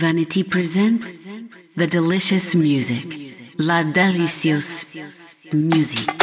Vanetty presents the delicious music, La Delicious Music.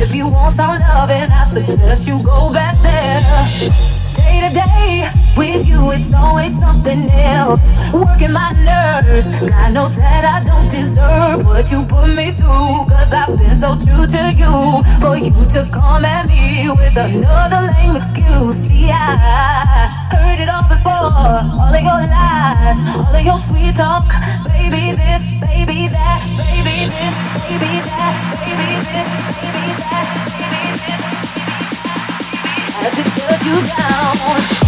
If you want some loving, I suggest you go back there day. With you, it's always something else. Working my nerves. God knows that I don't deserve what you put me through. Cause I've been so true to you. For you to come at me with another lame excuse. See, I heard it all before. All of your lies, all of your sweet talk. Baby, this, baby, that, baby, this, baby, that, baby, this, baby, that, baby, this. Just shut you down.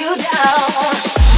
did last night.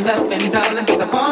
Love and darling, I wanna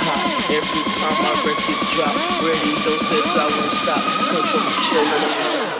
Every time my records drop, radio says I won't stop, cause I'm killing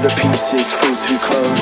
the pieces fall too close.